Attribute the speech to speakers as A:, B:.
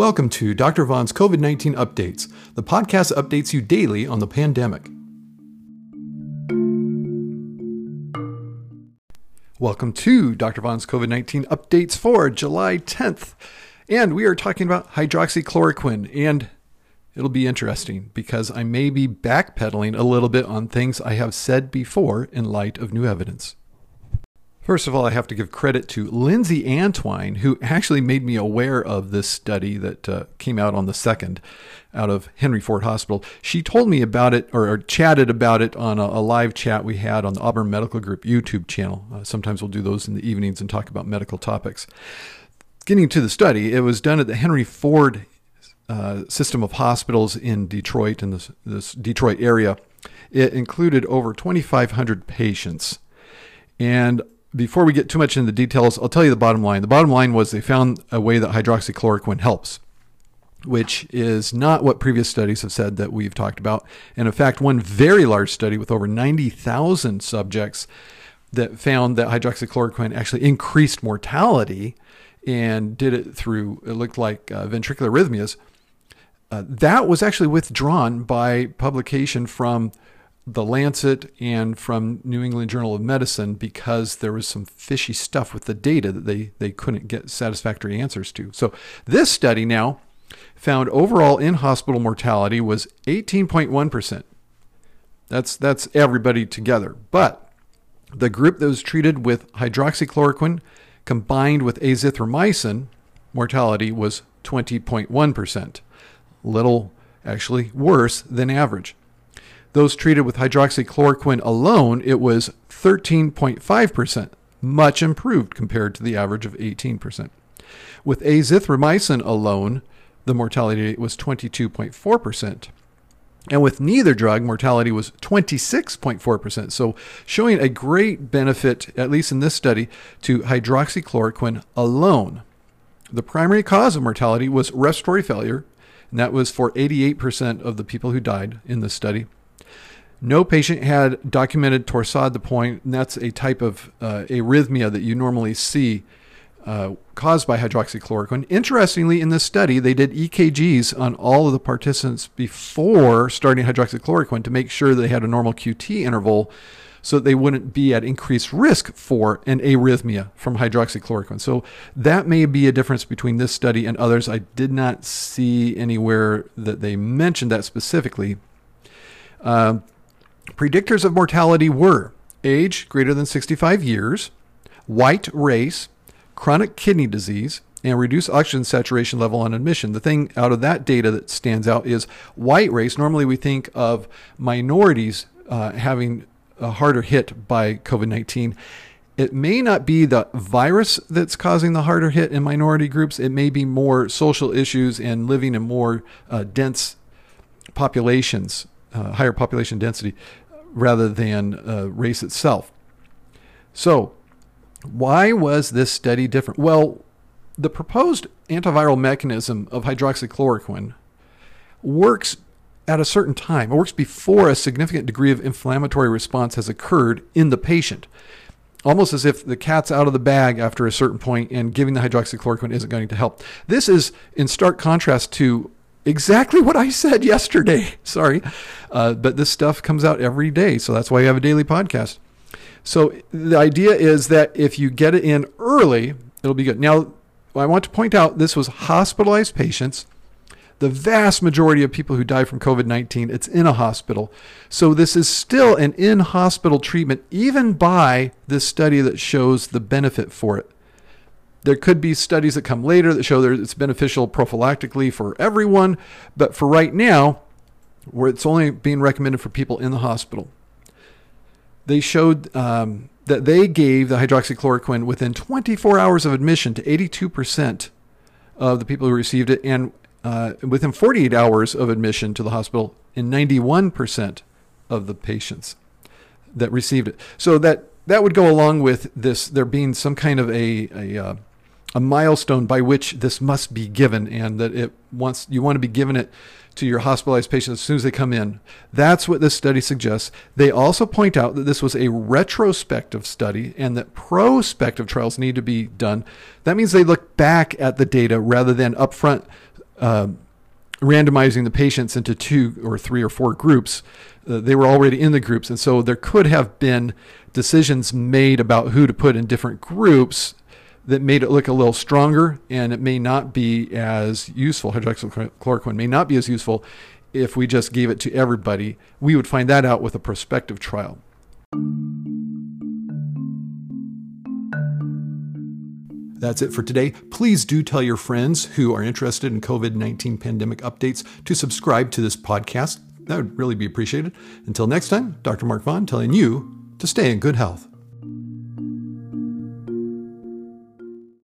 A: Welcome to Dr. Vaughn's COVID 19 Updates, the podcast updates you daily on the pandemic. Welcome to Dr. Vaughn's COVID 19 Updates for July 10th. And we are talking about hydroxychloroquine. And it'll be interesting because I may be backpedaling a little bit on things I have said before in light of new evidence. First of all, I have to give credit to Lindsay Antwine, who actually made me aware of this study that uh, came out on the 2nd out of Henry Ford Hospital. She told me about it or, or chatted about it on a, a, live chat we had on the Auburn Medical Group YouTube channel. Uh, sometimes we'll do those in the evenings and talk about medical topics. Getting to the study, it was done at the Henry Ford uh, system of hospitals in Detroit, in this, this Detroit area. It included over 2,500 patients. And before we get too much into the details, I'll tell you the bottom line. The bottom line was they found a way that hydroxychloroquine helps, which is not what previous studies have said that we've talked about. And in fact, one very large study with over 90,000 subjects that found that hydroxychloroquine actually increased mortality and did it through, it looked like uh, ventricular arrhythmias. Uh, that was actually withdrawn by publication from the Lancet and from New England Journal of Medicine because there was some fishy stuff with the data that they, they couldn't get satisfactory answers to. So this study now found overall in hospital mortality was 18.1%. That's that's everybody together. But the group that was treated with hydroxychloroquine combined with azithromycin, mortality was 20.1%. Little actually worse than average. Those treated with hydroxychloroquine alone, it was 13.5%, much improved compared to the average of 18%. With azithromycin alone, the mortality rate was 22.4%. And with neither drug, mortality was 26.4%. So, showing a great benefit, at least in this study, to hydroxychloroquine alone. The primary cause of mortality was respiratory failure, and that was for 88% of the people who died in this study. No patient had documented torsade de pointes, and that's a type of uh, arrhythmia that you normally see uh, caused by hydroxychloroquine. Interestingly, in this study, they did EKGs on all of the participants before starting hydroxychloroquine to make sure they had a normal QT interval so that they wouldn't be at increased risk for an arrhythmia from hydroxychloroquine. So that may be a difference between this study and others. I did not see anywhere that they mentioned that specifically. Uh, Predictors of mortality were age greater than 65 years, white race, chronic kidney disease, and reduced oxygen saturation level on admission. The thing out of that data that stands out is white race. Normally, we think of minorities uh, having a harder hit by COVID 19. It may not be the virus that's causing the harder hit in minority groups. It may be more social issues and living in more uh, dense populations, uh, higher population density rather than uh, race itself. So, why was this study different? Well, the proposed antiviral mechanism of hydroxychloroquine works at a certain time. It works before a significant degree of inflammatory response has occurred in the patient. Almost as if the cat's out of the bag after a certain point and giving the hydroxychloroquine isn't going to help. This is in stark contrast to exactly what I said yesterday. Sorry. Uh, but this stuff comes out every day. So that's why you have a daily podcast. So the idea is that if you get it in early, it'll be good. Now, I want to point out this was hospitalized patients. The vast majority of people who die from COVID 19, it's in a hospital. So this is still an in hospital treatment, even by this study that shows the benefit for it. There could be studies that come later that show that it's beneficial prophylactically for everyone, but for right now, where it's only being recommended for people in the hospital, they showed um, that they gave the hydroxychloroquine within 24 hours of admission to 82% of the people who received it, and uh, within 48 hours of admission to the hospital, in 91% of the patients that received it. So that that would go along with this there being some kind of a, a uh, a milestone by which this must be given, and that it wants you want to be given it to your hospitalized patients as soon as they come in. That's what this study suggests. They also point out that this was a retrospective study and that prospective trials need to be done. That means they look back at the data rather than upfront. Uh, randomizing the patients into two or three or four groups. Uh, they were already in the groups. And so there could have been decisions made about who to put in different groups that made it look a little stronger, and it may not be as useful. Hydroxychloroquine may not be as useful if we just gave it to everybody. We would find that out with a prospective trial. That's it for today. Please do tell your friends who are interested in COVID 19 pandemic updates to subscribe to this podcast. That would really be appreciated. Until next time, Dr. Mark Vaughn telling you to stay in good health.